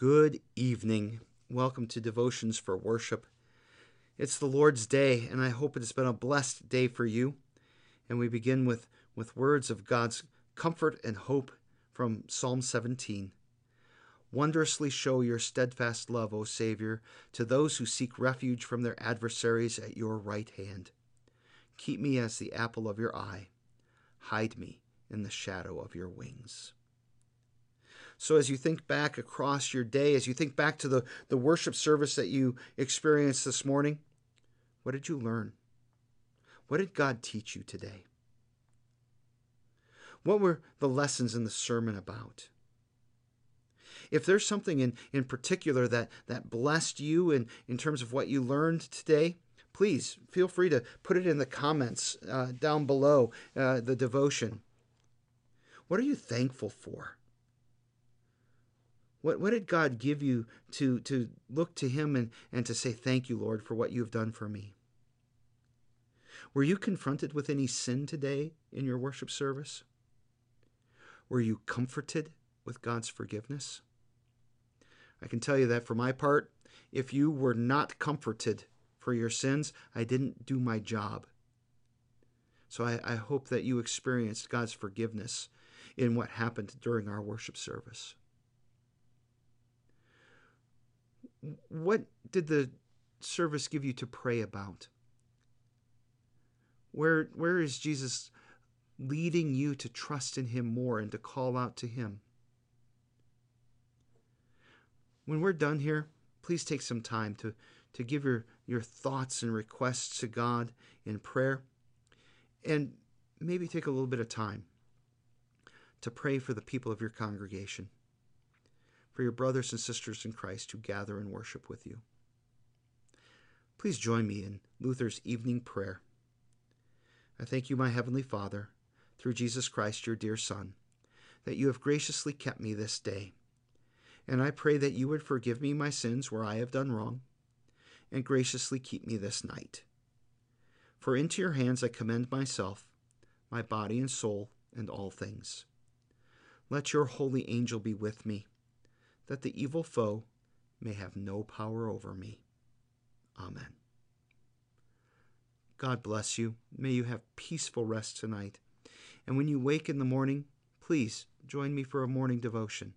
Good evening. Welcome to Devotions for Worship. It's the Lord's Day, and I hope it has been a blessed day for you. And we begin with, with words of God's comfort and hope from Psalm 17. Wondrously show your steadfast love, O Savior, to those who seek refuge from their adversaries at your right hand. Keep me as the apple of your eye. Hide me in the shadow of your wings. So, as you think back across your day, as you think back to the, the worship service that you experienced this morning, what did you learn? What did God teach you today? What were the lessons in the sermon about? If there's something in, in particular that, that blessed you in, in terms of what you learned today, please feel free to put it in the comments uh, down below uh, the devotion. What are you thankful for? What, what did God give you to, to look to Him and, and to say, Thank you, Lord, for what you've done for me? Were you confronted with any sin today in your worship service? Were you comforted with God's forgiveness? I can tell you that for my part, if you were not comforted for your sins, I didn't do my job. So I, I hope that you experienced God's forgiveness in what happened during our worship service. What did the service give you to pray about? Where, where is Jesus leading you to trust in Him more and to call out to Him? When we're done here, please take some time to, to give your, your thoughts and requests to God in prayer. And maybe take a little bit of time to pray for the people of your congregation for your brothers and sisters in Christ who gather and worship with you. Please join me in Luther's evening prayer. I thank you, my Heavenly Father, through Jesus Christ, your dear Son, that you have graciously kept me this day. And I pray that you would forgive me my sins where I have done wrong, and graciously keep me this night. For into your hands I commend myself, my body and soul, and all things. Let your holy angel be with me that the evil foe may have no power over me. Amen. God bless you. May you have peaceful rest tonight. And when you wake in the morning, please join me for a morning devotion.